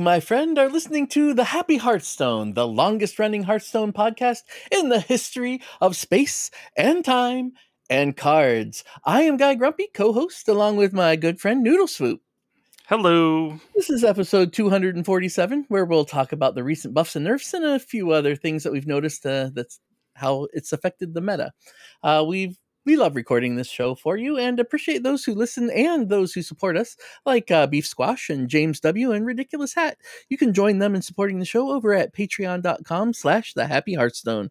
You, my friend, are listening to The Happy Hearthstone, the longest running Hearthstone podcast in the history of space and time and cards. I am Guy Grumpy, co host, along with my good friend Noodle Swoop. Hello. This is episode 247, where we'll talk about the recent buffs and nerfs and a few other things that we've noticed uh, that's how it's affected the meta. Uh, we've we love recording this show for you and appreciate those who listen and those who support us, like uh, Beef Squash and James W. and Ridiculous Hat. You can join them in supporting the show over at patreon.com slash the happy hearthstone.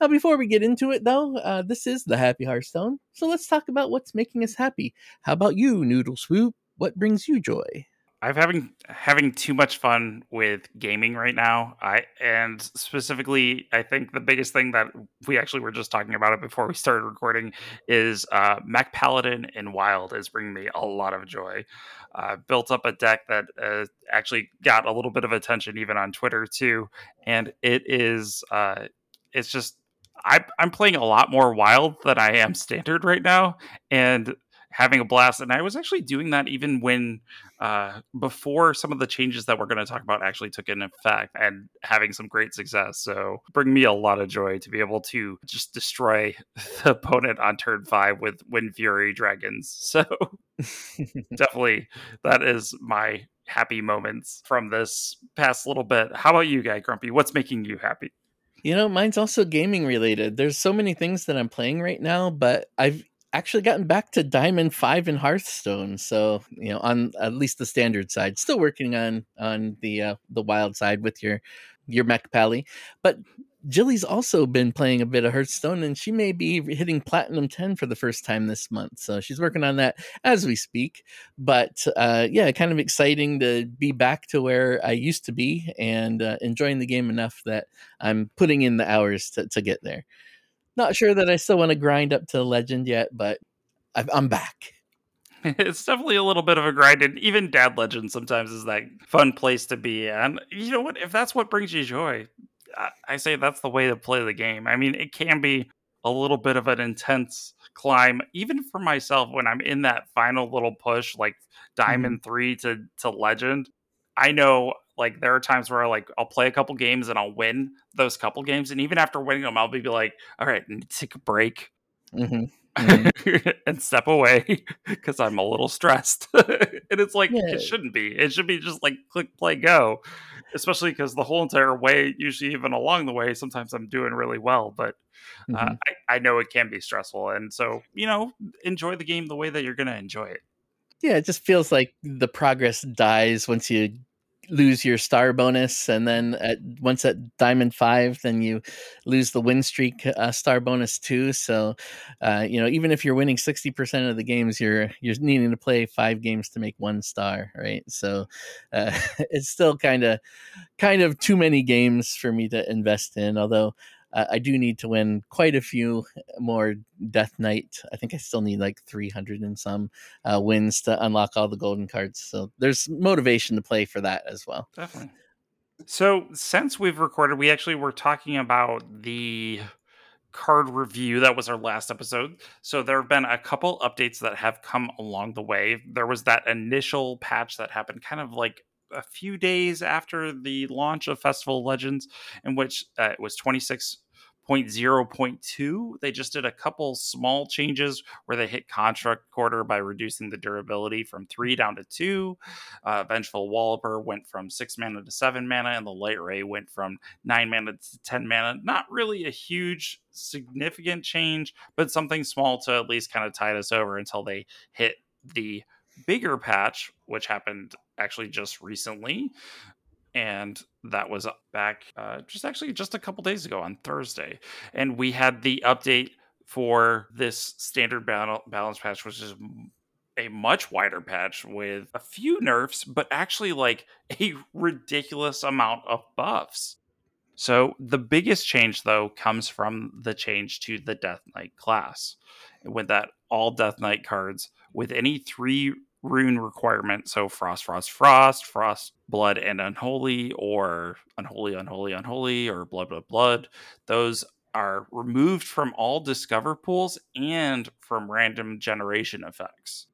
Now, before we get into it, though, uh, this is the Happy Hearthstone, so let's talk about what's making us happy. How about you, Noodle Swoop? What brings you joy? I'm having having too much fun with gaming right now. I and specifically, I think the biggest thing that we actually were just talking about it before we started recording is uh, Mech Paladin in Wild is bringing me a lot of joy. Uh, built up a deck that uh, actually got a little bit of attention even on Twitter too, and it is uh, it's just I, I'm playing a lot more Wild than I am Standard right now, and having a blast. And I was actually doing that even when uh, before some of the changes that we're going to talk about actually took in effect and having some great success. So bring me a lot of joy to be able to just destroy the opponent on turn five with Wind Fury dragons. So definitely that is my happy moments from this past little bit. How about you, Guy Grumpy? What's making you happy? You know, mine's also gaming related. There's so many things that I'm playing right now, but I've actually gotten back to Diamond Five in Hearthstone. So you know, on at least the standard side, still working on on the uh, the wild side with your your mech pally, but. Jilly's also been playing a bit of Hearthstone, and she may be hitting Platinum 10 for the first time this month. So she's working on that as we speak. But uh, yeah, kind of exciting to be back to where I used to be and uh, enjoying the game enough that I'm putting in the hours to, to get there. Not sure that I still want to grind up to legend yet, but I'm back. It's definitely a little bit of a grind, and even Dad Legend sometimes is that fun place to be. And you know what? If that's what brings you joy, I say that's the way to play the game. I mean, it can be a little bit of an intense climb, even for myself when I'm in that final little push, like Diamond mm-hmm. Three to to Legend. I know like there are times where I like I'll play a couple games and I'll win those couple games, and even after winning them, I'll be like, all right, take a break. Mm-hmm. Mm-hmm. and step away because I'm a little stressed. and it's like yeah. it shouldn't be. It should be just like click play go. Especially because the whole entire way, usually even along the way, sometimes I'm doing really well, but uh, mm-hmm. I, I know it can be stressful. And so, you know, enjoy the game the way that you're going to enjoy it. Yeah, it just feels like the progress dies once you lose your star bonus, and then at once at diamond five, then you lose the win streak uh, star bonus too. So, uh, you know, even if you're winning sixty percent of the games, you're you're needing to play five games to make one star, right? So, uh, it's still kind of kind of too many games for me to invest in. Although uh, I do need to win quite a few more Death Knight. I think I still need like 300 and some uh, wins to unlock all the golden cards. So there's motivation to play for that as well. Definitely. So since we've recorded, we actually were talking about the card review. That was our last episode. So there have been a couple updates that have come along the way. There was that initial patch that happened kind of like a few days after the launch of Festival Legends, in which uh, it was 26.0.2. They just did a couple small changes where they hit Construct Quarter by reducing the durability from three down to two. Uh, Vengeful Walloper went from six mana to seven mana, and the Light Ray went from nine mana to 10 mana. Not really a huge, significant change, but something small to at least kind of tide us over until they hit the bigger patch, which happened actually just recently. And that was back uh, just actually just a couple days ago on Thursday. And we had the update for this standard balance patch, which is a much wider patch with a few nerfs, but actually like a ridiculous amount of buffs. So the biggest change though comes from the change to the Death Knight class. With that all Death Knight cards with any three rune requirement. So frost, frost, frost, frost, blood, and unholy, or unholy, unholy, unholy, or blood, blood, blood. Those are removed from all discover pools and from random generation effects.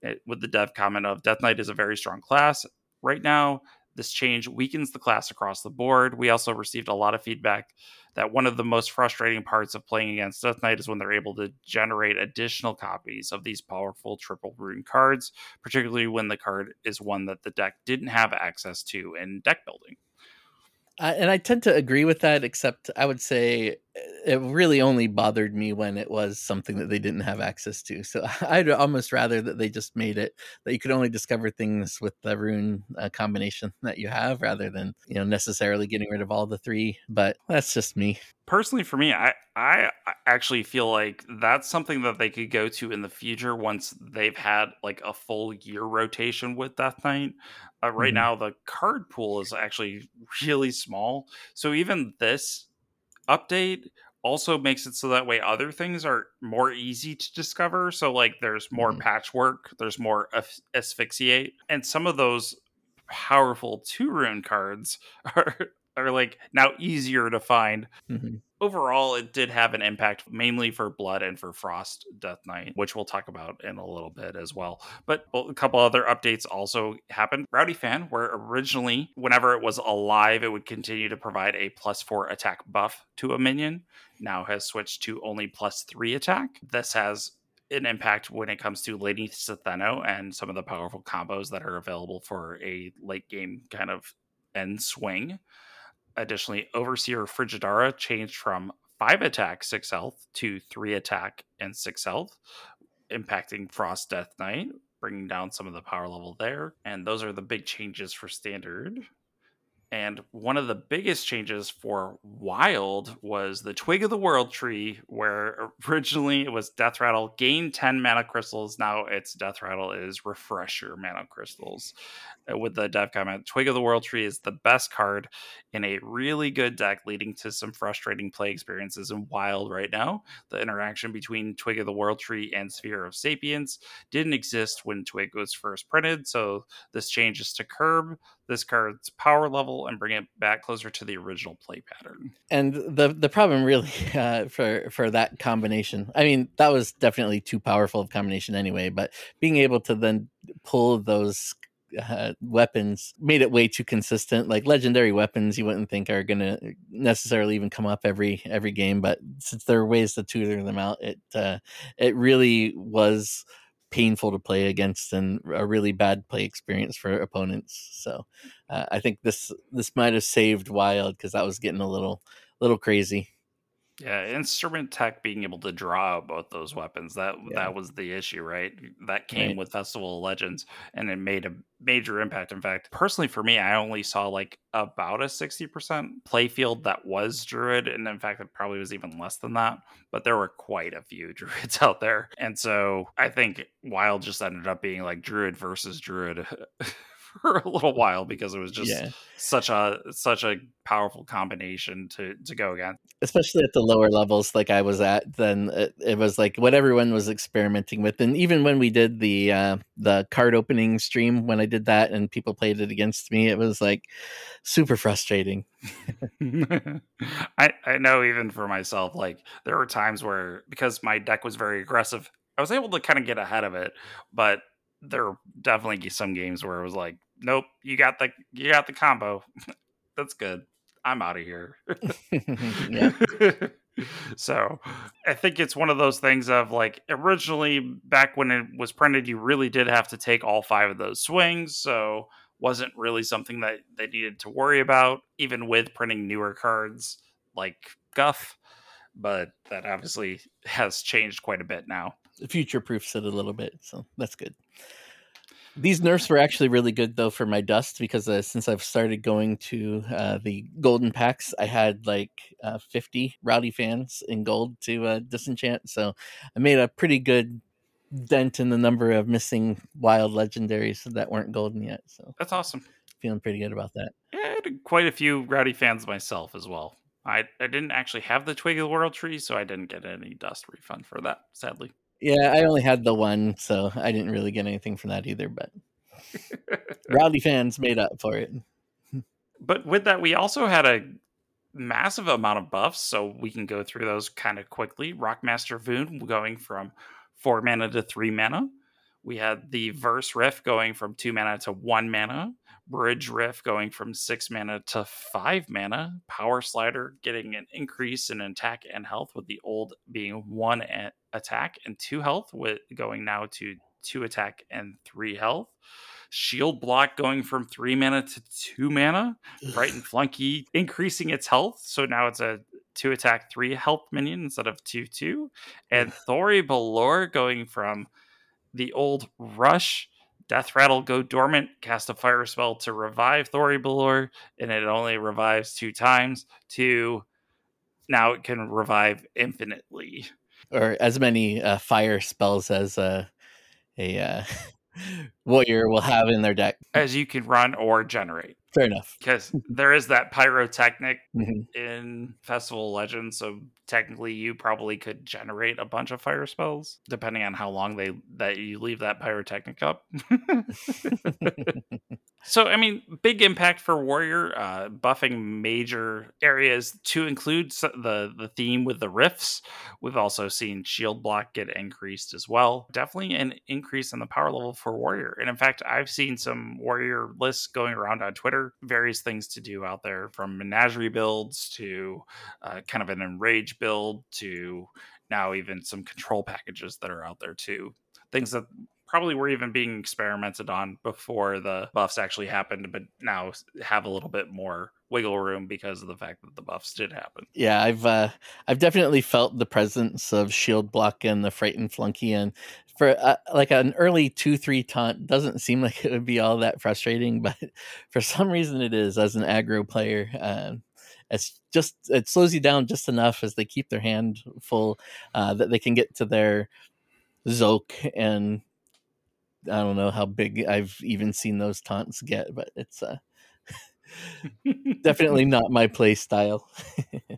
It, with the dev comment of Death Knight is a very strong class. Right now, This change weakens the class across the board. We also received a lot of feedback that one of the most frustrating parts of playing against Death Knight is when they're able to generate additional copies of these powerful triple rune cards, particularly when the card is one that the deck didn't have access to in deck building. Uh, and I tend to agree with that, except I would say it really only bothered me when it was something that they didn't have access to. So I'd almost rather that they just made it that you could only discover things with the rune uh, combination that you have, rather than you know necessarily getting rid of all the three. But that's just me. Personally, for me, I I actually feel like that's something that they could go to in the future once they've had like a full year rotation with Death Knight. Uh, right mm-hmm. now, the card pool is actually really small, so even this update also makes it so that way other things are more easy to discover. So like there's more mm-hmm. Patchwerk, there's more asphyxiate, and some of those powerful two rune cards are are like now easier to find. Mm-hmm overall, it did have an impact mainly for Blood and for Frost Death Knight, which we'll talk about in a little bit as well. But a couple other updates also happened. Rowdy Fan, where originally, whenever it was alive, it would continue to provide a plus four attack buff to a minion, now has switched to only plus three attack. This has an impact when it comes to Lady S'theno and some of the powerful combos that are available for a late game kind of end swing. Additionally, Overseer Frigidara changed from five attack, six health to three attack and six health, impacting Frost Death Knight, bringing down some of the power level there. And those are the big changes for standard. And one of the biggest changes for Wild was the Twig of the World tree, where originally it was Death Rattle, gain 10 mana crystals. Now it's Death Rattle is Refresher mana crystals. Uh, with the dev comment, Twig of the World tree is the best card in a really good deck, leading to some frustrating play experiences in Wild right now. The interaction between Twig of the World tree and Sphere of Sapience didn't exist when Twig was first printed, so this changes to curb this card's power level and bring it back closer to the original play pattern. And the the problem really uh, for for that combination, I mean, that was definitely too powerful of combination anyway. But being able to then pull those uh, weapons made it way too consistent. Like legendary weapons, you wouldn't think are gonna necessarily even come up every every game, but since there are ways to tutor them out, it uh, it really was painful to play against and a really bad play experience for opponents. So uh, I think this this might have saved Wild because that was getting a little little crazy. Yeah, instrument tech being able to draw out both those mm. weapons that yeah. that was the issue, right? That came right. with Festival of Legends, and it made a major impact. In fact, personally for me, I only saw like about a sixty percent playfield that was Druid, and in fact, it probably was even less than that. But there were quite a few Druids out there, and so I think Wild just ended up being like Druid versus Druid. for a little while because it was just yeah. such a such a powerful combination to to go against. Especially at the lower levels, like I was at, then it, it was like what everyone was experimenting with, and even when we did the uh, the card opening stream, when I did that and people played it against me, it was like super frustrating. I I know even for myself, like there were times where because my deck was very aggressive, I was able to kind of get ahead of it, but there are definitely some games where it was like, nope, you got the you got the combo. That's good. I'm out of here. so I think it's one of those things of like originally back when it was printed, you really did have to take all five of those swings. So wasn't really something that they needed to worry about, even with printing newer cards like Guff. But that obviously has changed quite a bit now. Future proofs it a little bit, so that's good. These nerfs were actually really good though for my dust because uh, since I've started going to uh, the golden packs, I had like uh, 50 rowdy fans in gold to uh, disenchant. So I made a pretty good dent in the number of missing wild legendaries that weren't golden yet. So that's awesome. Feeling pretty good about that. Yeah, I had quite a few rowdy fans myself as well. I, I didn't actually have the Twig of the World tree, so I didn't get any dust refund for that, sadly. Yeah, I only had the one, so I didn't really get anything from that either. But Rowdy fans made up for it. but with that, we also had a massive amount of buffs, so we can go through those kind of quickly. Rockmaster Voon going from four mana to three mana. We had the Verse Riff going from two mana to one mana. Bridge Riff going from six mana to five mana. Power Slider getting an increase in attack and health, with the old being one attack and two health, with going now to two attack and three health. Shield block going from three mana to two mana. Frightened Flunky increasing its health, so now it's a two attack, three health minion instead of two two. And Thoribelore going from the old Rush Death Rattle go dormant, cast a fire spell to revive Thoribelore, and it only revives two times. To now it can revive infinitely, or as many uh, fire spells as uh, a uh, warrior will have in their deck, as you can run or generate. Fair enough. Because there is that pyrotechnic mm-hmm. in Festival Legends, so technically you probably could generate a bunch of fire spells depending on how long they that you leave that pyrotechnic up. so I mean, big impact for Warrior, uh, buffing major areas to include the the theme with the rifts. We've also seen shield block get increased as well. Definitely an increase in the power level for Warrior, and in fact, I've seen some Warrior lists going around on Twitter. Various things to do out there, from menagerie builds to uh, kind of an enrage build to now even some control packages that are out there too. Things that probably were even being experimented on before the buffs actually happened, but now have a little bit more wiggle room because of the fact that the buffs did happen. Yeah, I've uh, I've definitely felt the presence of shield block and the frightened flunky, and for uh, like an early two three taunt doesn't seem like it would be all that frustrating, but for some reason it is as an aggro player. Uh, it's just it slows you down just enough as they keep their hand full uh, that they can get to their Zoke and I don't know how big I've even seen those taunts get, but it's uh, definitely not my play style.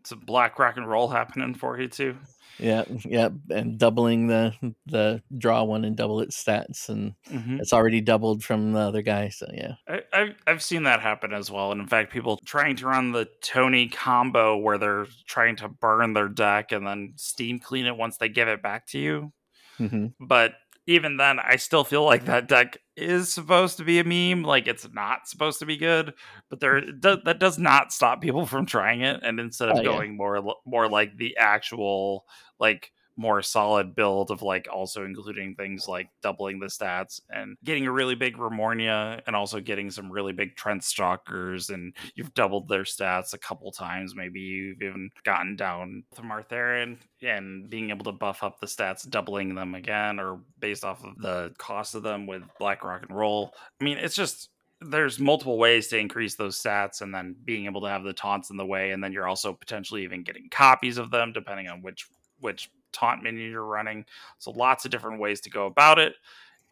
it's a black rock and roll happening for you too. Yeah, yeah, and doubling the the draw one and double its stats, and mm-hmm. it's already doubled from the other guy. So yeah, I, have I've seen that happen as well, and in fact, people trying to run the Tony combo where they're trying to burn their deck and then steam clean it once they give it back to you. Mm-hmm. But even then, I still feel like that deck is supposed to be a meme. Like it's not supposed to be good, but there mm. do, that does not stop people from trying it. And instead of oh, going yeah. more more like the actual like more solid build of like also including things like doubling the stats and getting a really big Remornia and also getting some really big Trent Stalkers and you've doubled their stats a couple times. Maybe you've even gotten down to Martharion and being able to buff up the stats, doubling them again or based off of the cost of them with Black Rock and Roll. I mean, it's just there's multiple ways to increase those stats and then being able to have the taunts in the way and then you're also potentially even getting copies of them depending on which which taunt minion you're running. So lots of different ways to go about it,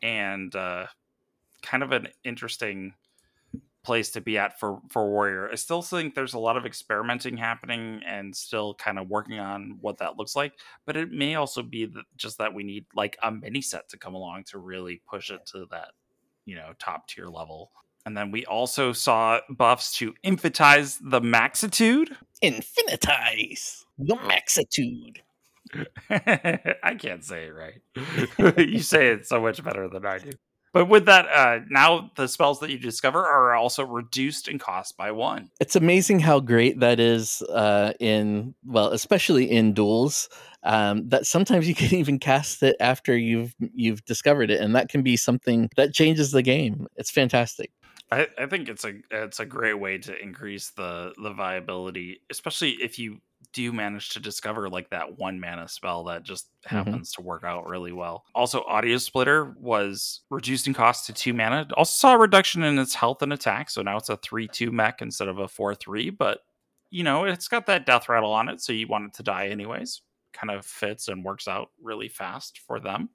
and uh, kind of an interesting place to be at for for warrior. I still think there's a lot of experimenting happening and still kind of working on what that looks like. But it may also be that just that we need like a mini set to come along to really push it to that you know top tier level. And then we also saw buffs to infinize the maxitude. Infinitize the maxitude. I can't say it right. you say it so much better than I do. But with that, uh, now the spells that you discover are also reduced in cost by one. It's amazing how great that is uh, in, well, especially in duels. Um, that sometimes you can even cast it after you've you've discovered it, and that can be something that changes the game. It's fantastic. I, I think it's a it's a great way to increase the the viability, especially if you do you manage to discover like that one mana spell that just mm-hmm. happens mm-hmm. to work out really well. Also, Audio Splitter was reduced in cost to two mana. Also saw a reduction in its health and attack, so now it's a three two mech instead of a four three. But you know, it's got that death rattle on it, so you want it to die anyways. Kind of fits and works out really fast for them.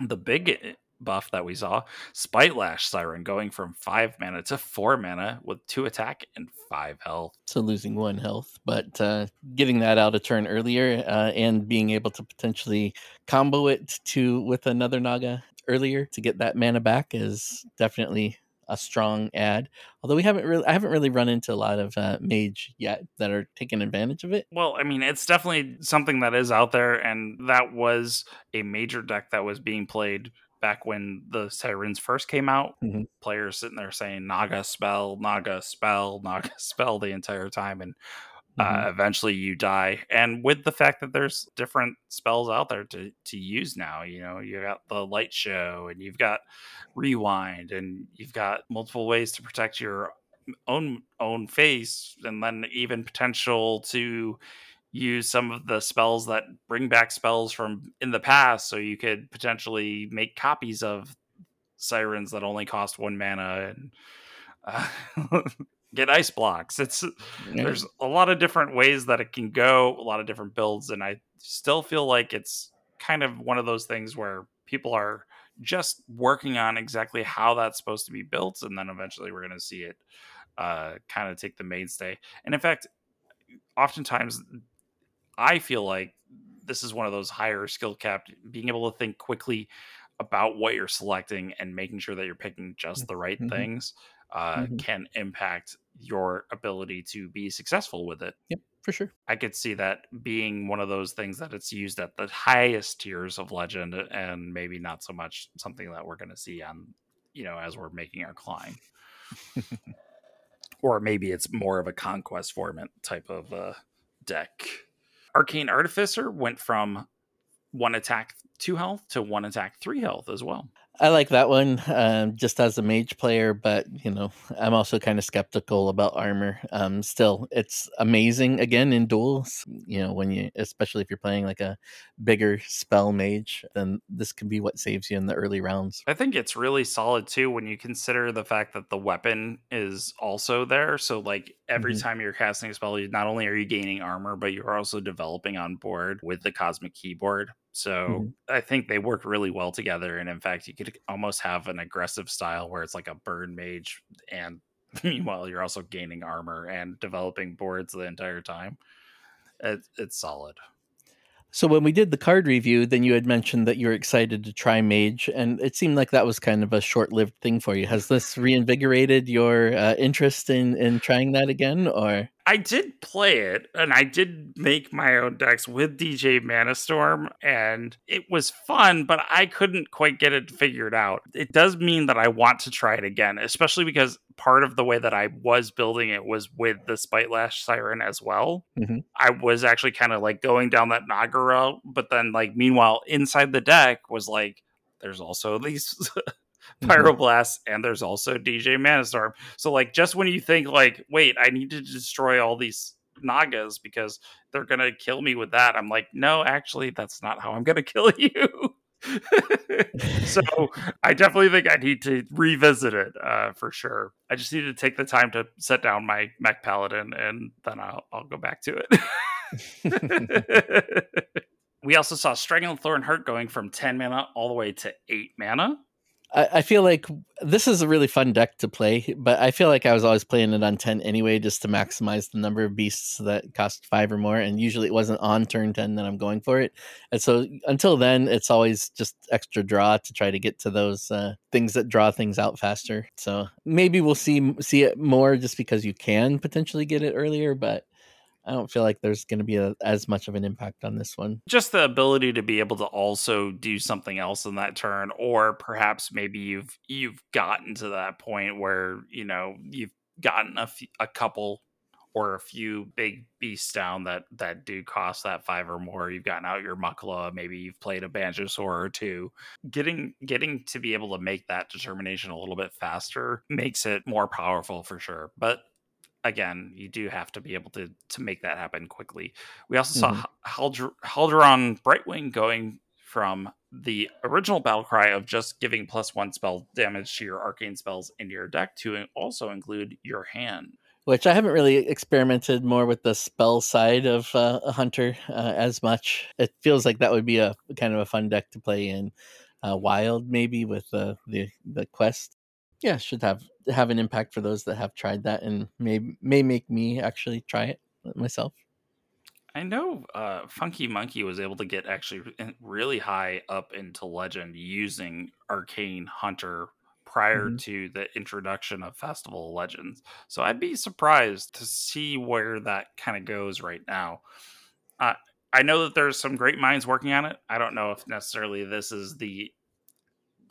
The big buff that we saw. Spite Lash Siren going from five mana to four mana with two attack and five health. So losing one health, but uh, getting that out a turn earlier uh, and being able to potentially combo it to with another Naga earlier to get that mana back is definitely a strong ad. Although we haven't really, I haven't really run into a lot of uh, mage yet that are taking advantage of it. Well, I mean, it's definitely something that is out there, and that was a major deck that was being played back when the sirens first came out. Mhm. Players sitting there saying Naga spell, Naga spell, Naga spell the entire time, and Mhm. uh, eventually you die. And with the fact that there's different spells out there to to use now, you know, you got the light show, and you've got rewind, and you've got multiple ways to protect your own own face, and then even potential to use some of the spells that bring back spells from in the past so you could potentially make copies of sirens that only cost one mana and uh, get ice blocks it's Yeah. there's a lot of different ways that it can go a lot of different builds and i still feel like it's kind of one of those things where people are just working on exactly how that's supposed to be built and then eventually we're going to see it uh, kind of take the mainstay and in fact oftentimes I feel like this is one of those higher skill capped, being able to think quickly about what you're selecting and making sure that you're picking just the right Mhm. things uh, Mhm. can impact your ability to be successful with it. Yep, for sure. I could see that being one of those things that it's used at the highest tiers of legend and maybe not so much something that we're going to see on, you know, as we're making our climb. or maybe it's more of a conquest format type of uh, deck. Arcane Artificer went from one attack two health to one attack three health as well. I like that one um, just as a mage player, but you know, I'm also kind of skeptical about armor. Um, still, it's amazing again in duels. You know, when you, especially if you're playing like a bigger spell mage, then this can be what saves you in the early rounds. I think it's really solid too when you consider the fact that the weapon is also there. So, like every Mhm. time you're casting a spell, you, not only are you gaining armor, but you're also developing on board with the cosmic keyboard. So, Mhm. I think they work really well together. And in fact, you could almost have an aggressive style where it's like a burn mage, and meanwhile, you're also gaining armor and developing boards the entire time. It, it's solid. So when we did the card review, then you had mentioned that you were excited to try Mage, and it seemed like that was kind of a short-lived thing for you. Has this reinvigorated your uh, interest in in trying that again, or? I did play it and I did make my own decks with DJ Manastorm and it was fun, but I couldn't quite get it figured out. It does mean that I want to try it again, especially because part of the way that I was building it was with the Spite Lash Siren as well. Mhm. I was actually kind of like going down that Naga route, but then like meanwhile inside the deck was like there's also these Pyroblast and there's also DJ Manastorm. So like just when you think like, wait, I need to destroy all these Nagas because they're gonna kill me with that, I'm like, no, actually, that's not how I'm gonna kill you. so I definitely think I need to revisit it uh, for sure. I just need to take the time to set down my Mech Paladin and then I'll, I'll go back to it. we also saw Stranglethorn Heart going from 10 mana all the way to 8 mana. I, feel like this is a really fun deck to play, but I feel like I was always playing it on 10 anyway, just to maximize the number of beasts that cost five or more. And usually it wasn't on turn 10 that I'm going for it. And so until then, it's always just extra draw to try to get to those uh, things that draw things out faster. So maybe we'll see see it more just because you can potentially get it earlier, but I don't feel like there's going to be a, as much of an impact on this one. Just the ability to be able to also do something else in that turn, or perhaps maybe you've you've gotten to that point where you know you've gotten a, f- a couple or a few big beasts down that that do cost that five or more. You've gotten out your Mukla, maybe you've played a Banjosaur or two. Getting getting to be able to make that determination a little bit faster makes it more powerful for sure. But again, you do have to be able to to make that happen quickly. We also Mhm. saw Haldr- Halduron Brightwing going from the original battle cry of just giving plus one spell damage to your arcane spells in your deck to also include your hand. which I haven't really experimented more with the spell side of uh, a hunter uh, as much. It feels like that would be a kind of a fun deck to play in uh, wild, maybe with uh, the the quest. Yeah, should have have an impact for those that have tried that, and may may make me actually try it myself. I know uh, Funky Monkey was able to get actually really high up into Legend using Arcane Hunter prior Mhm. to the introduction of Festival of Legends. So I'd be surprised to see where that kind of goes right now. Uh, I know that there's some great minds working on it. I don't know if necessarily this is the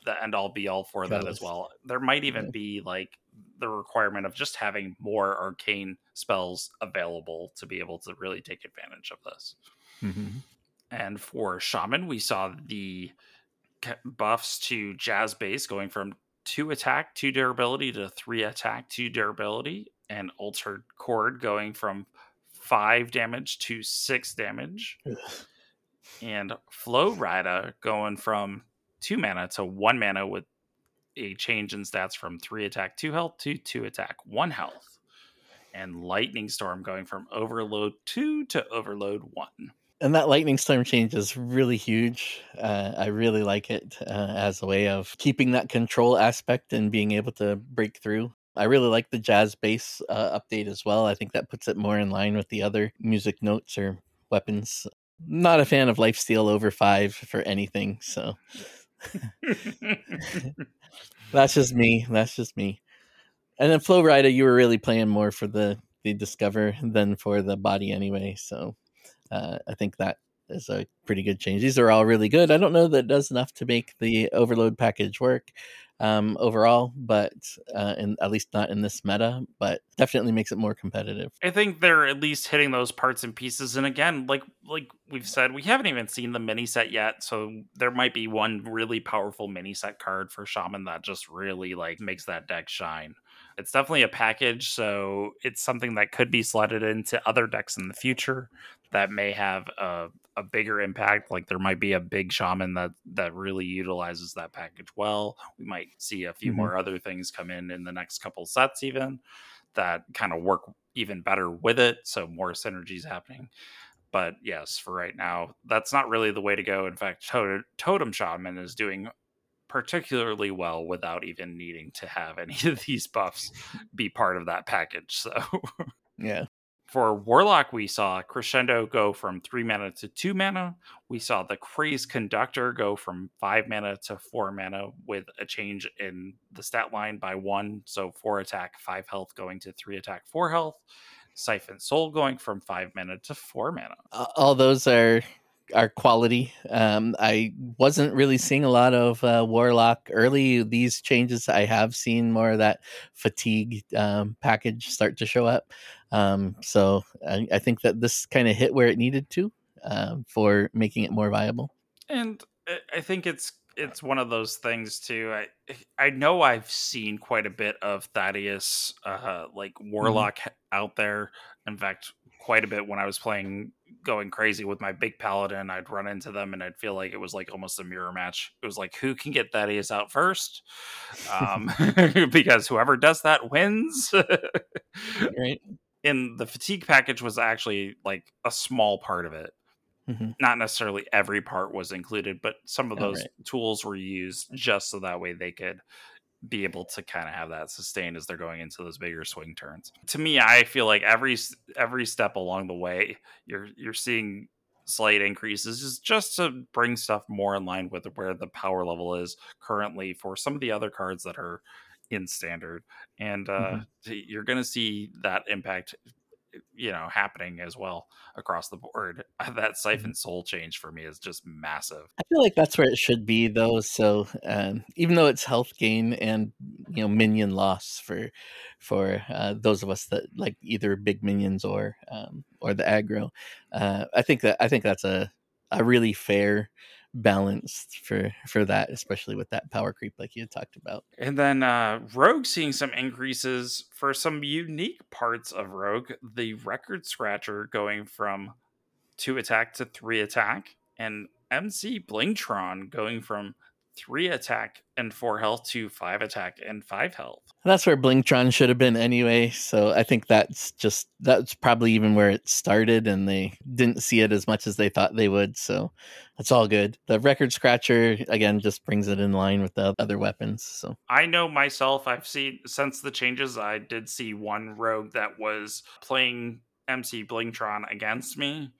the end all be all for that as well. There might even be like the requirement of just having more arcane spells available to be able to really take advantage of this. Mm-hmm. And for shaman, we saw the buffs to jazz bass going from two attack, two durability to three attack, two durability, and altered chord going from five damage to six damage. and Flow Rider going from two mana to one mana with a change in stats from three attack, two health to two attack, one health. And Lightning Storm going from overload two to overload one and that lightning storm change is really huge. Uh, I really like it uh, as a way of keeping that control aspect and being able to break through. I really like the jazz bass uh, update as well. I think that puts it more in line with the other music notes or weapons. Not a fan of lifesteal over five for anything, so that's just me. That's just me. And then Flow Rider, you were really playing more for the the discover than for the body anyway. So uh, I think that is a pretty good change. These are all really good. I don't know that does enough to make the overload package work um, overall, but uh, in, at least not in this meta, but definitely makes it more competitive. I think they're at least hitting those parts and pieces. And again, like like we've said, we haven't even seen the mini set yet, so there might be one really powerful mini set card for Shaman that just really like makes that deck shine. It's definitely a package, so it's something that could be slotted into other decks in the future that may have a, a bigger impact. Like there might be a big shaman that that really utilizes that package well. We might see a few mm-hmm. more other things come in in the next couple sets, even that kind of work even better with it. So more synergies happening. But yes, for right now, that's not really the way to go. In fact, Totem Shaman is doing particularly well without even needing to have any of these buffs be part of that package. So, yeah. For Warlock, we saw Crescendo go from three mana to two mana. We saw the Crazed Conductor go from five mana to four mana with a change in the stat line by one. So, four attack, five health going to three attack, four health. Siphon Soul going from five mana to four mana. All those are are quality. Um, I wasn't really seeing a lot of uh, Warlock early. These changes, I have seen more of that fatigue um, package start to show up. Um, so I, I, think that this kind of hit where it needed to uh, for making it more viable. And I think it's it's one of those things too. I I know I've seen quite a bit of Thaddius, uh, like mm-hmm. Warlock mm-hmm. out there. In fact, quite a bit when I was playing going crazy with my big paladin. I'd run into them and I'd feel like it was like almost a mirror match. It was like who can get Thaddius out first, um, because whoever does that wins. right. And the fatigue package was actually like a small part of it. Mm-hmm. Not necessarily every part was included, but some of those right. tools were used just so that way they could be able to kind of have that sustained as they're going into those bigger swing turns. To me, I feel like every every step along the way, you're you're seeing slight increases is just to bring stuff more in line with where the power level is currently for some of the other cards that are in standard and uh, mm-hmm. you're going to see that impact you know happening as well across the board that siphon mm-hmm. soul change for me is just massive i feel like that's where it should be though so um, even though it's health gain and you know minion loss for for uh, those of us that like either big minions or um, or the aggro uh, i think that i think that's a a really fair balanced for for that especially with that power creep like you had talked about. And then uh rogue seeing some increases for some unique parts of rogue the record scratcher going from two attack to three attack and mc blingtron going from three attack and four health to five attack and five health. That's where Blingtron should have been anyway. So I think that's just that's probably even where it started, and they didn't see it as much as they thought they would. So that's all good. The record scratcher again just brings it in line with the other weapons. So I know myself. I've seen since the changes. I did see one rogue that was playing MC Blingtron against me,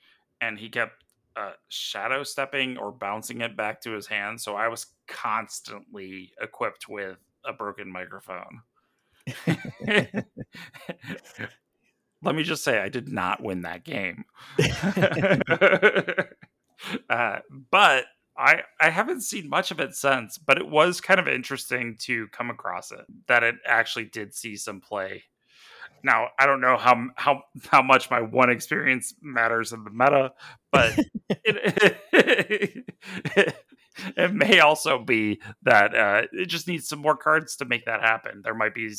and he kept uh, shadow stepping or bouncing it back to his hand. So I was constantly equipped with a broken microphone. Let me just say, I did not win that game. uh, but I I haven't seen much of it since, but it was kind of interesting to come across it that it actually did see some play. Now I don't know how how how much my one experience matters in the meta, but it, it, it, may also be that uh, it just needs some more cards to make that happen. There might be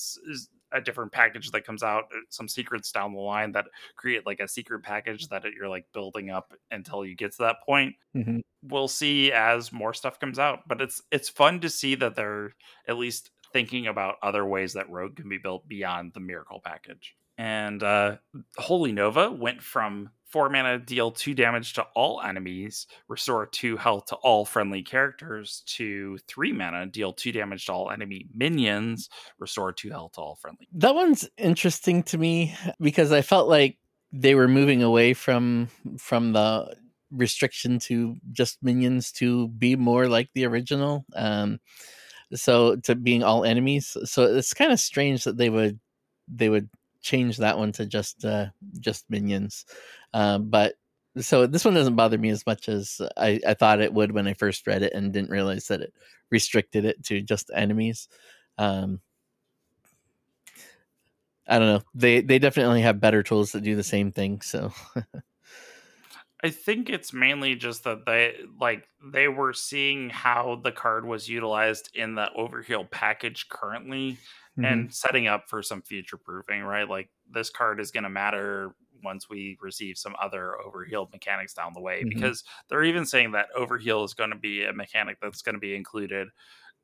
a different package that comes out, uh, some secrets down the line that create like a secret package that you're like building up until you get to that point. Mm-hmm. We'll see as more stuff comes out, but it's it's fun to see that they're at least thinking about other ways that Rogue can be built beyond the Miracle package. And uh, Holy Nova went from four mana, deal two damage to all enemies, restore two health to all friendly characters, to three mana, deal two damage to all enemy minions, restore two health to all friendly. That one's interesting to me because I felt like they were moving away from from the restriction to just minions to be more like the original. Um, so to being all enemies. So it's kind of strange that they would they would change that one to just uh, just minions. Uh, but so this one doesn't bother me as much as I, I thought it would when I first read it and didn't realize that it restricted it to just enemies. Um, I don't know. They they definitely have better tools that do the same thing. So I think it's mainly just that they like they were seeing how the card was utilized in the overheal package currently mm-hmm. and setting up for some future proofing, right? Like this card is going to matter once we receive some other overheal mechanics down the way mm-hmm. because they're even saying that overheal is going to be a mechanic that's going to be included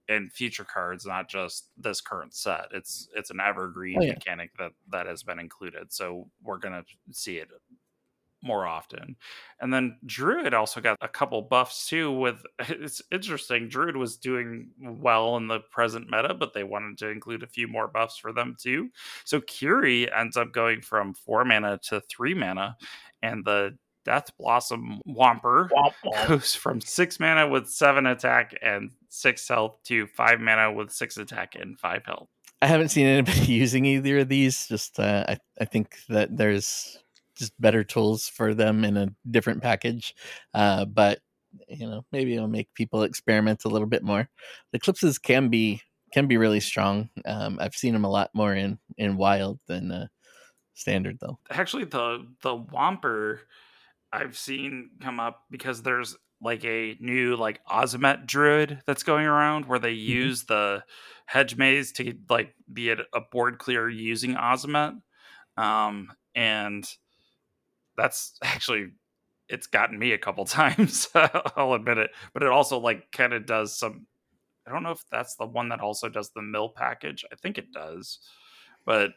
in future cards not just this current set it's it's an evergreen oh, yeah. mechanic that that has been included so we're going to see it more often. And then Druid also got a couple buffs too. With it's interesting, Druid was doing well in the present meta, but they wanted to include a few more buffs for them too. So Kiri ends up going from four mana to three mana, and the Death Blossom Whomper womp, womp. goes from six mana with seven attack and six health to five mana with six attack and five health. I haven't seen anybody using either of these. Just uh, I, I think that there's just better tools for them in a different package. Uh, but you know, maybe it'll make people experiment a little bit more. The eclipses can be can be really strong. Um, I've seen them a lot more in in wild than uh, standard though. Actually, the the Whomper I've seen come up because there's like a new like Azumet druid that's going around where they mm-hmm. use the hedge maze to like be a, a board clear using Azumet. Um, and that's actually it's gotten me a couple times. I'll admit it, but it also like kind of does some. I don't know if that's the one that also does the mill package. I think it does, but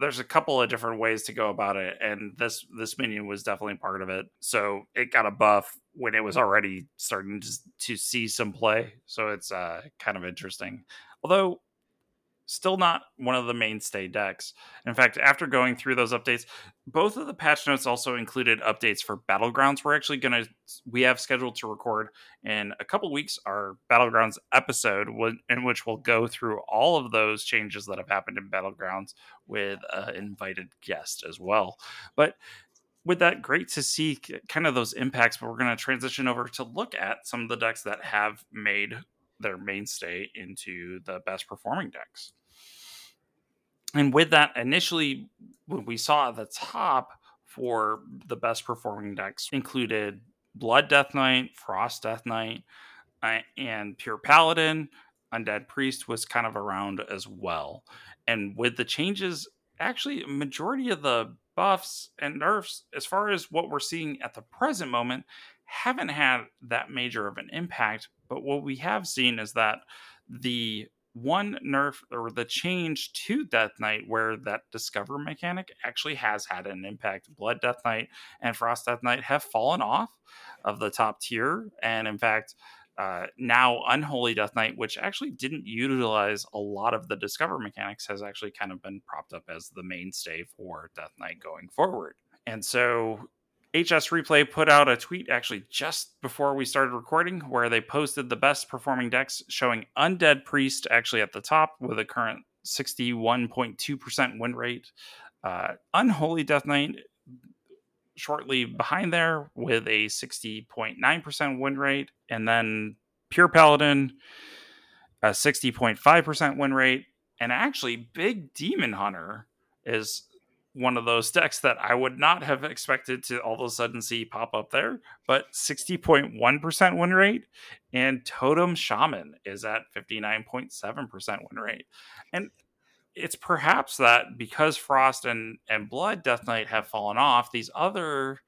there's a couple of different ways to go about it, and this this minion was definitely part of it. So it got a buff when it was already starting to, to see some play. So it's uh, kind of interesting. Although still not one of the mainstay decks. In fact, after going through those updates, both of the patch notes also included updates for Battlegrounds. We're actually going to we have scheduled to record in a couple weeks our Battlegrounds episode in which we'll go through all of those changes that have happened in Battlegrounds with an invited guest as well. But with that, great to see kind of those impacts. But we're going to transition over to look at some of the decks that have made their mainstay into the best performing decks and with that, initially, when we saw at the top for the best performing decks included Blood Death Knight, Frost Death Knight, uh, and Pure Paladin. Undead Priest was kind of around as well. And with the changes, actually, majority of the buffs and nerfs, as far as what we're seeing at the present moment, haven't had that major of an impact. But what we have seen is that the one nerf or the change to Death Knight where that discover mechanic actually has had an impact. Blood Death Knight and Frost Death Knight have fallen off of the top tier. And in fact, uh, now Unholy Death Knight, which actually didn't utilize a lot of the discover mechanics, has actually kind of been propped up as the mainstay for Death Knight going forward. And so HS Replay put out a tweet actually just before we started recording where they posted the best performing decks showing Undead Priest actually at the top with a current 61.2% win rate. Uh, Unholy Death Knight shortly behind there with a 60.9% win rate. And then Pure Paladin, a 60.5% win rate. And actually, Big Demon Hunter is one of those decks that I would not have expected to all of a sudden see pop up there, but 60.1% win rate. And Totem Shaman is at 59.7% win rate. And it's perhaps that because Frost and, and Blood Death Knight have fallen off, these other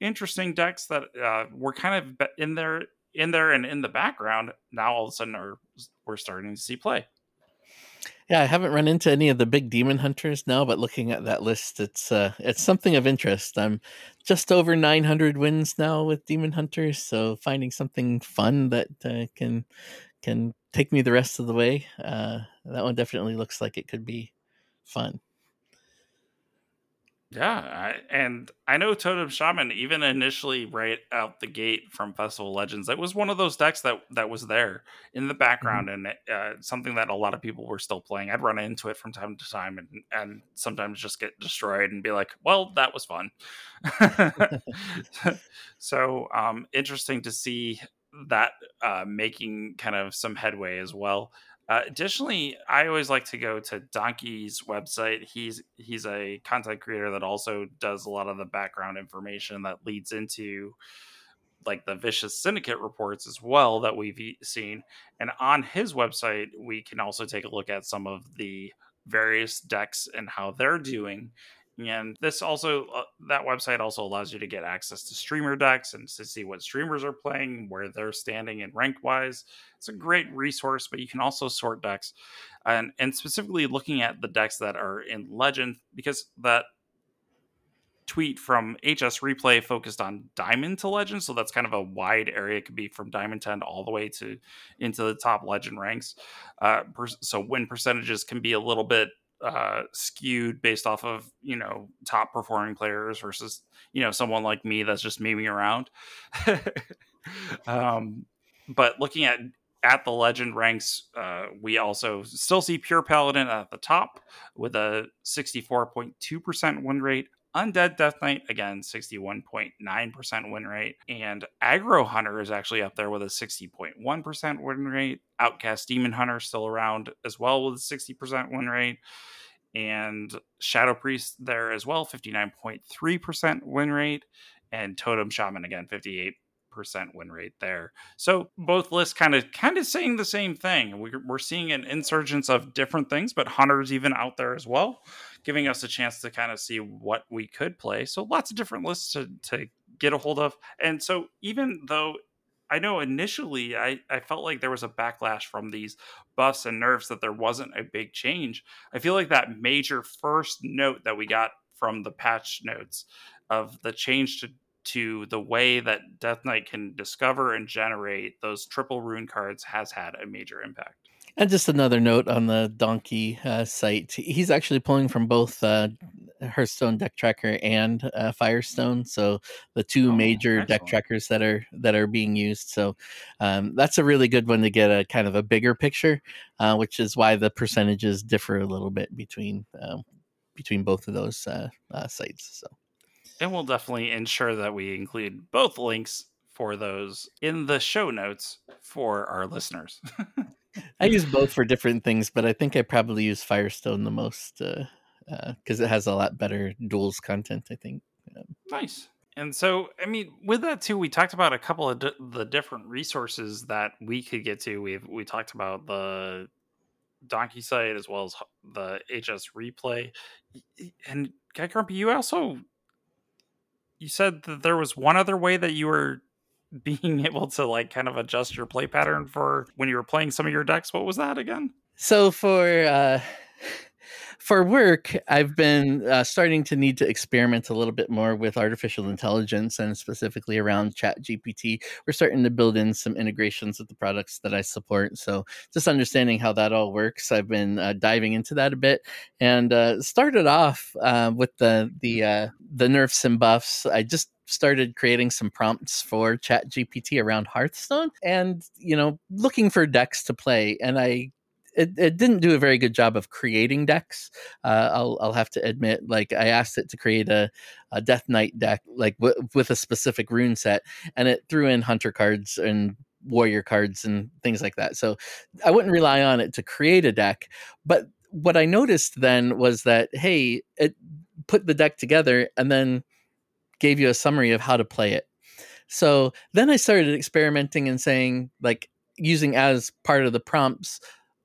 interesting decks that uh, were kind of in there, in there and in the background now all of a sudden are we're starting to see play. Yeah, I haven't run into any of the big demon hunters now, but looking at that list, it's uh, it's something of interest. I'm just over 900 wins now with demon hunters, so finding something fun that uh, can can take me the rest of the way. Uh, that one definitely looks like it could be fun. Yeah, I, and I know Totem Shaman even initially right out the gate from Festival Legends, it was one of those decks that that was there in the mm-hmm. background mm-hmm. and uh, something that a lot of people were still playing. I'd run into it from time to time and and sometimes just get destroyed and be like, "Well, that was fun." so, um, interesting to see that uh, making kind of some headway as well. Uh, additionally, I always like to go to Donkey's website. He's he's a content creator that also does a lot of the background information that leads into like the vicious syndicate reports as well that we've seen. And on his website, we can also take a look at some of the various decks and how they're doing and this also, uh, that website also allows you to get access to streamer decks and to see what streamers are playing, where they're standing and rank wise. It's a great resource, but you can also sort decks and, and specifically looking at the decks that are in Legend because that tweet from HS Replay focused on Diamond to Legend, so that's kind of a wide area. It could be from Diamond 10 all the way to into the top Legend ranks. Uh, so win percentages can be a little bit uh, skewed based off of you know top performing players versus you know someone like me that's just memeing around. um, but looking at at the legend ranks, uh, we also still see Pure Paladin at the top with a 64.2% win rate. Undead Death Knight, again, 61.9% win rate. And Aggro Hunter is actually up there with a 60.1% win rate. Outcast Demon Hunter still around as well with a 60% win rate. And Shadow Priest there as well, 59.3% win rate. And Totem Shaman, again, 58 percent win rate there. So both lists kind of kind of saying the same thing. We're, we're seeing an insurgence of different things, but hunters even out there as well giving us a chance to kind of see what we could play. So lots of different lists to, to get a hold of. And so even though I know initially I, I felt like there was a backlash from these buffs and nerfs that there wasn't a big change. I feel like that major first note that we got from the patch notes of the change to to the way that Death Knight can discover and generate those triple rune cards has had a major impact. And just another note on the Donkey uh, site, he's actually pulling from both uh, Hearthstone deck tracker and uh, Firestone, so the two oh, major excellent. deck trackers that are that are being used. So um, that's a really good one to get a kind of a bigger picture, uh, which is why the percentages differ a little bit between um, between both of those uh, uh, sites. So, and we'll definitely ensure that we include both links for those in the show notes for our listeners. I use both for different things, but I think I probably use Firestone the most because uh, uh, it has a lot better duels content. I think. Um, nice. And so, I mean, with that too, we talked about a couple of di- the different resources that we could get to. We we talked about the Donkey site as well as the HS replay. And Guy Grumpy, you also you said that there was one other way that you were being able to like kind of adjust your play pattern for when you were playing some of your decks. What was that again? So for uh for work, I've been uh, starting to need to experiment a little bit more with artificial intelligence and specifically around Chat GPT. We're starting to build in some integrations with the products that I support. So, just understanding how that all works, I've been uh, diving into that a bit and uh, started off uh, with the the uh, the nerfs and buffs. I just started creating some prompts for chat gpt around hearthstone and you know looking for decks to play and i it, it didn't do a very good job of creating decks. Uh, I'll I'll have to admit. Like I asked it to create a, a Death Knight deck, like w- with a specific rune set, and it threw in hunter cards and warrior cards and things like that. So I wouldn't rely on it to create a deck. But what I noticed then was that hey, it put the deck together and then gave you a summary of how to play it. So then I started experimenting and saying like using as part of the prompts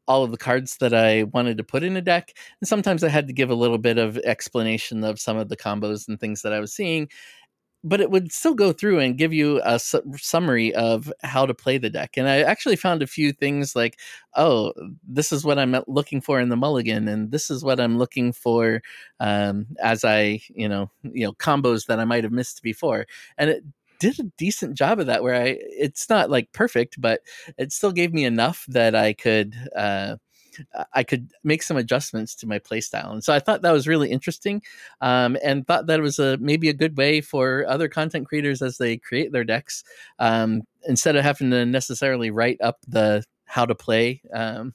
all of the cards that I wanted to put in a deck. And sometimes I had to give a little bit of explanation of some of the combos and things that I was seeing. But it would still go through and give you a su- summary of how to play the deck. And I actually found a few things like, oh, this is what I'm looking for in the mulligan, and this is what I'm looking for um, as I, you know, you know, combos that I might have missed before. And it did a decent job of that where I it's not like perfect, but it still gave me enough that I could uh I could make some adjustments to my playstyle. And so I thought that was really interesting um, and thought that was a maybe a good way for other content creators as they create their decks um, instead of having to necessarily write up the how to play um,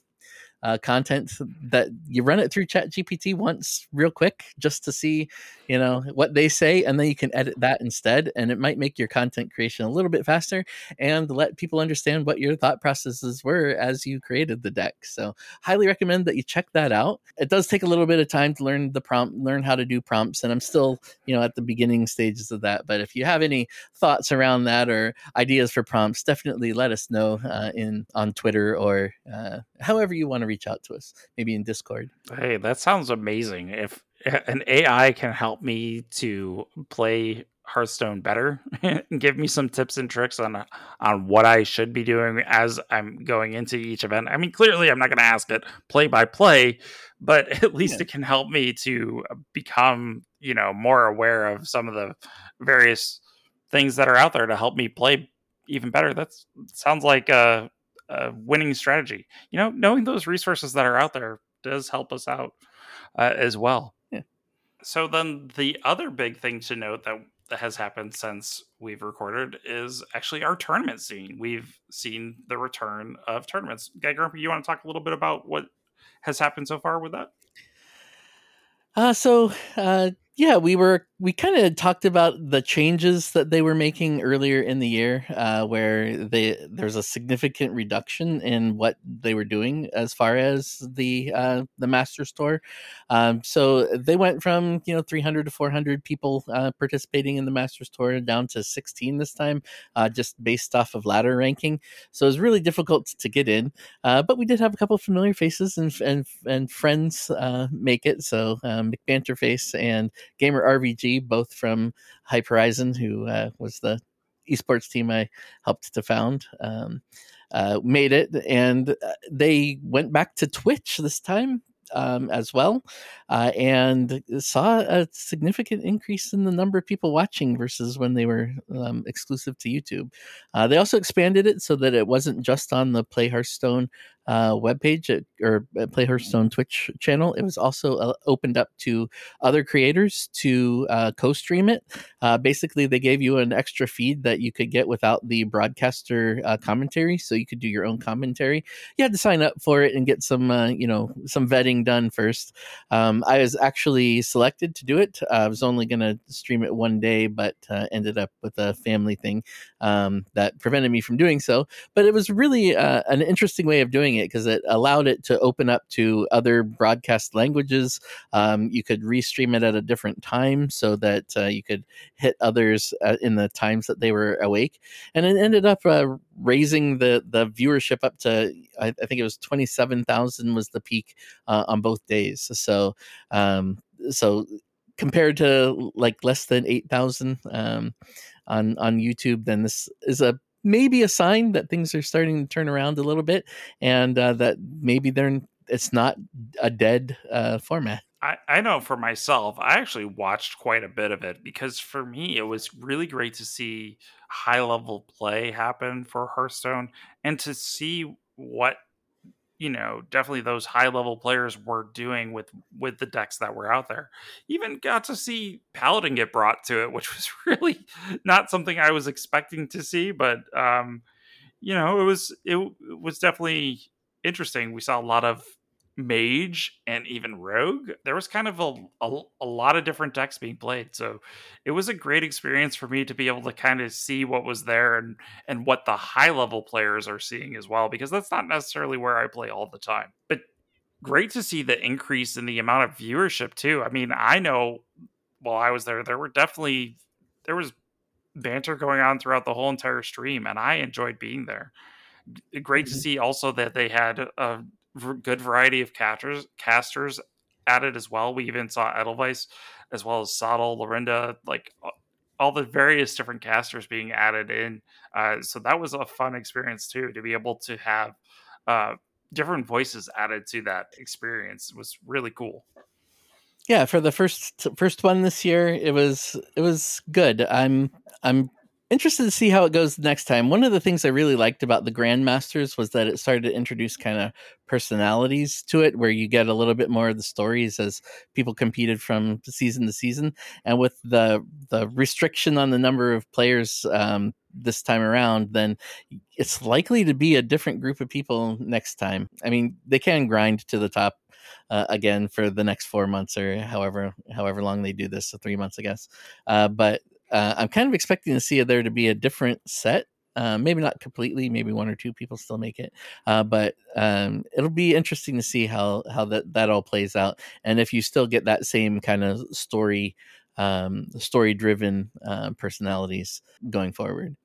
uh, content that you run it through chat gpt once real quick just to see you know what they say and then you can edit that instead and it might make your content creation a little bit faster and let people understand what your thought processes were as you created the deck. So highly recommend that you check that out. It does take a little bit of time to learn the prompt learn how to do prompts and i'm still you know at the beginning stages of that but if you have any thoughts around that or ideas for prompts definitely let us know uh, in on twitter or uh, however you want to reach out to us maybe in discord. Hey that sounds amazing. If an AI can help me to play Hearthstone better and give me some tips and tricks on on what I should be doing as I'm going into each event. I mean, clearly I'm not going to ask it play by play, but at least yeah. it can help me to become, you know, more aware of some of the various things that are out there to help me play even better. That sounds like a, a winning strategy. You know, knowing those resources that are out there does help us out uh, as well. So then the other big thing to note that that has happened since we've recorded is actually our tournament scene. We've seen the return of tournaments. Guy Grumpy, you want to talk a little bit about what has happened so far with that? Uh, so uh, yeah, we were we kind of talked about the changes that they were making earlier in the year, uh, where they there's a significant reduction in what they were doing as far as the uh, the Masters Tour. Um, so they went from you know 300 to 400 people uh, participating in the Masters Tour down to 16 this time, uh, just based off of ladder ranking. So it was really difficult to get in, uh, but we did have a couple familiar faces and and and friends uh, make it. So um, McBanterface and Gamer RVG, both from Hype Horizon, who uh, was the esports team I helped to found. Um, uh, made it, and uh, they went back to Twitch this time um, as well, uh, and saw a significant increase in the number of people watching versus when they were um, exclusive to YouTube. Uh, they also expanded it so that it wasn't just on the Play Hearthstone uh, webpage at, or Play Hearthstone Twitch channel. It was also uh, opened up to other creators to uh, co-stream it. Uh, basically, they gave you an extra feed that you could get without the broadcaster uh, commentary, so you could do your own commentary. You had to sign up for it and get some, uh, you know, some vetting done first. Um, I was actually selected to do it. I was only going to stream it one day, but ended up with a family thing um, that prevented me from doing so. But it was really an interesting way of doing it because it allowed it to open up to other broadcast languages. Um, you could restream it at a different time so that uh, you could hit others uh, in the times that they were awake, and it ended up uh, raising the the viewership up to I, I think it was twenty seven thousand was the peak uh, on both days. So um, so compared to like less than 8000 um, on on YouTube then this is a maybe a sign that things are starting to turn around a little bit and uh, that maybe they're it's not a dead uh, format. I, I know for myself, I actually watched quite a bit of it because for me, it was really great to see high level play happen for Hearthstone and to see what you know definitely those high level players were doing with with the decks that were out there even got to see paladin get brought to it which was really not something i was expecting to see but um you know it was it, it was definitely interesting. We saw a lot of mage and even rogue there was kind of a, a, a, lot of different decks being played. So it was a great experience for me to be able to kind of see what was there and and what the high level players are seeing as well because that's not necessarily where i play all the time. But great to see the increase in the amount of viewership too. I mean i know while i was there there were definitely there was banter going on throughout the whole entire stream and i enjoyed being there. Great to mm-hmm. see also that they had a good variety of casters casters added as well. We even saw Edelweiss as well as Sottle, Lorinda, like all the various different casters being added in. Uh, so that was a fun experience too to be able to have uh, different voices added to that experience. Was really cool. Yeah, for the first first one this year, it was it was good. I'm I'm interested to see how it goes next time. One of the things I really liked about the Grandmasters was that it started to introduce kind of personalities to it, where you get a little bit more of the stories as people competed from season to season. And with the the restriction on the number of players um, this time around, then it's likely to be a different group of people next time. I mean, they can grind to the top uh, again for the next four months or however however long they do this, so three months, I guess. Uh, but uh, I'm kind of expecting to see there to be a different set. Uh, maybe not completely. Maybe one or two people still make it, uh, but um, it'll be interesting to see how how that that all plays out, and if you still get that same kind of story, um, story driven uh, personalities going forward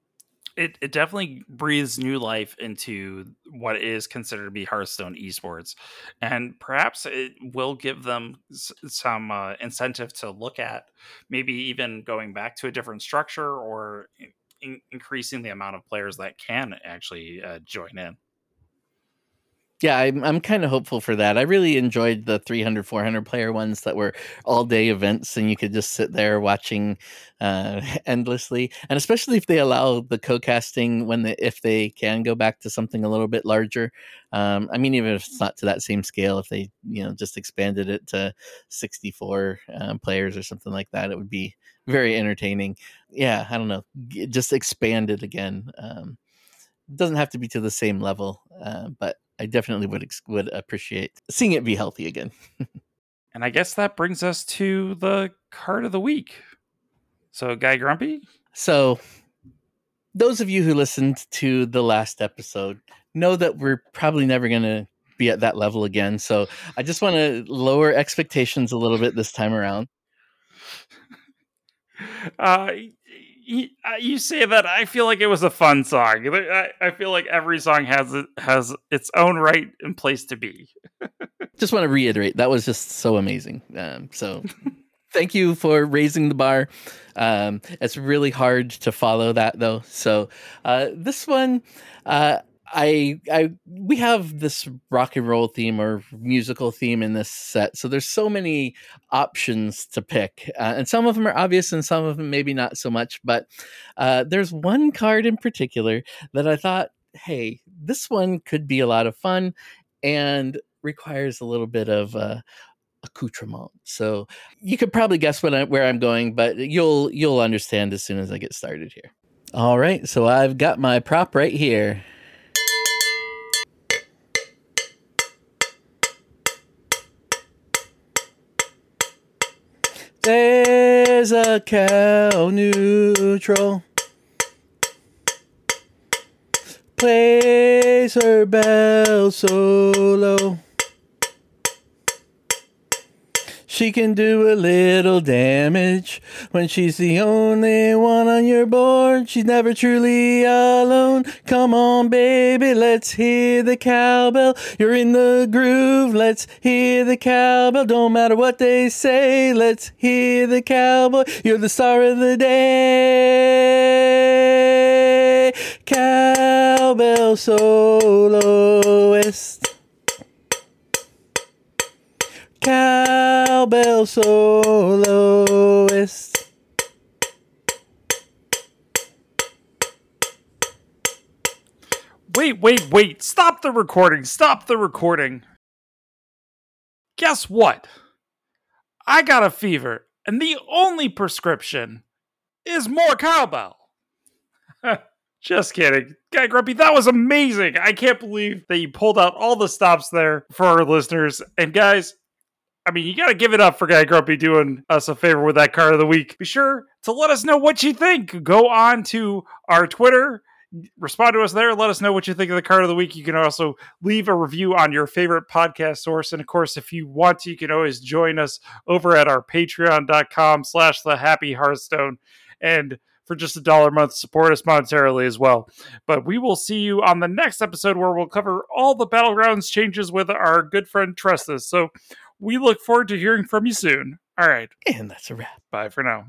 it, it definitely breathes new life into what is considered to be Hearthstone esports, and perhaps it will give them s- some uh, incentive to look at maybe even going back to a different structure or in- increasing the amount of players that can actually uh, join in yeah i'm, I'm kind of hopeful for that. I really enjoyed the 300 400 player ones that were all day events and you could just sit there watching uh, endlessly and especially if they allow the co-casting when they if they can go back to something a little bit larger. Um, i mean even if it's not to that same scale if they you know just expanded it to 64 um, players or something like that it would be very entertaining. Yeah i don't know just expand it again um, doesn't have to be to the same level uh, but I definitely would would appreciate seeing it be healthy again. and I guess that brings us to the card of the week. So, Guy Grumpy. So, those of you who listened to the last episode know that we're probably never going to be at that level again. So, I just want to lower expectations a little bit this time around. Uh, uh, you say that I feel like it was a fun song. I, I feel like every song has has its own right and place to be. just want to reiterate that was just so amazing. Um, so thank you for raising the bar. Um, it's really hard to follow that though. So uh, this one, uh, I I we have this rock and roll theme or musical theme in this set, so there's so many options to pick, uh, and some of them are obvious, and some of them maybe not so much. But uh, there's one card in particular that I thought, hey, this one could be a lot of fun, and requires a little bit of uh, accoutrement. So you could probably guess I, where I'm going, but you'll you'll understand as soon as I get started here. All right, so I've got my prop right here. There's a cow neutral. Plays her bell solo. She can do a little damage when she's the only one on your board. She's never truly alone. Come on, baby, let's hear the cowbell. You're in the groove, let's hear the cowbell. Don't matter what they say, let's hear the cowboy. You're the star of the day. Cowbell soloist. Cowbell soloist. Wait, wait, wait. Stop the recording. Stop the recording. Guess what? I got a fever, and the only prescription is more cowbell. Just kidding. Guy Grumpy, that was amazing. I can't believe that you pulled out all the stops there for our listeners. And guys, I mean, you got to give it up for Guy Grumpy doing us a favor with that card of the week. Be sure to let us know what you think. Go on to our Twitter, respond to us there. Let us know what you think of the card of the week. You can also leave a review on your favorite podcast source. And of course, if you want to, you can always join us over at our patreon.com slash the happy Hearthstone. And for just a dollar a month, support us monetarily as well. But we will see you on the next episode where we'll cover all the Battlegrounds changes with our good friend Trestus. So we look forward to hearing from you soon. All right. And that's a wrap. Bye for now.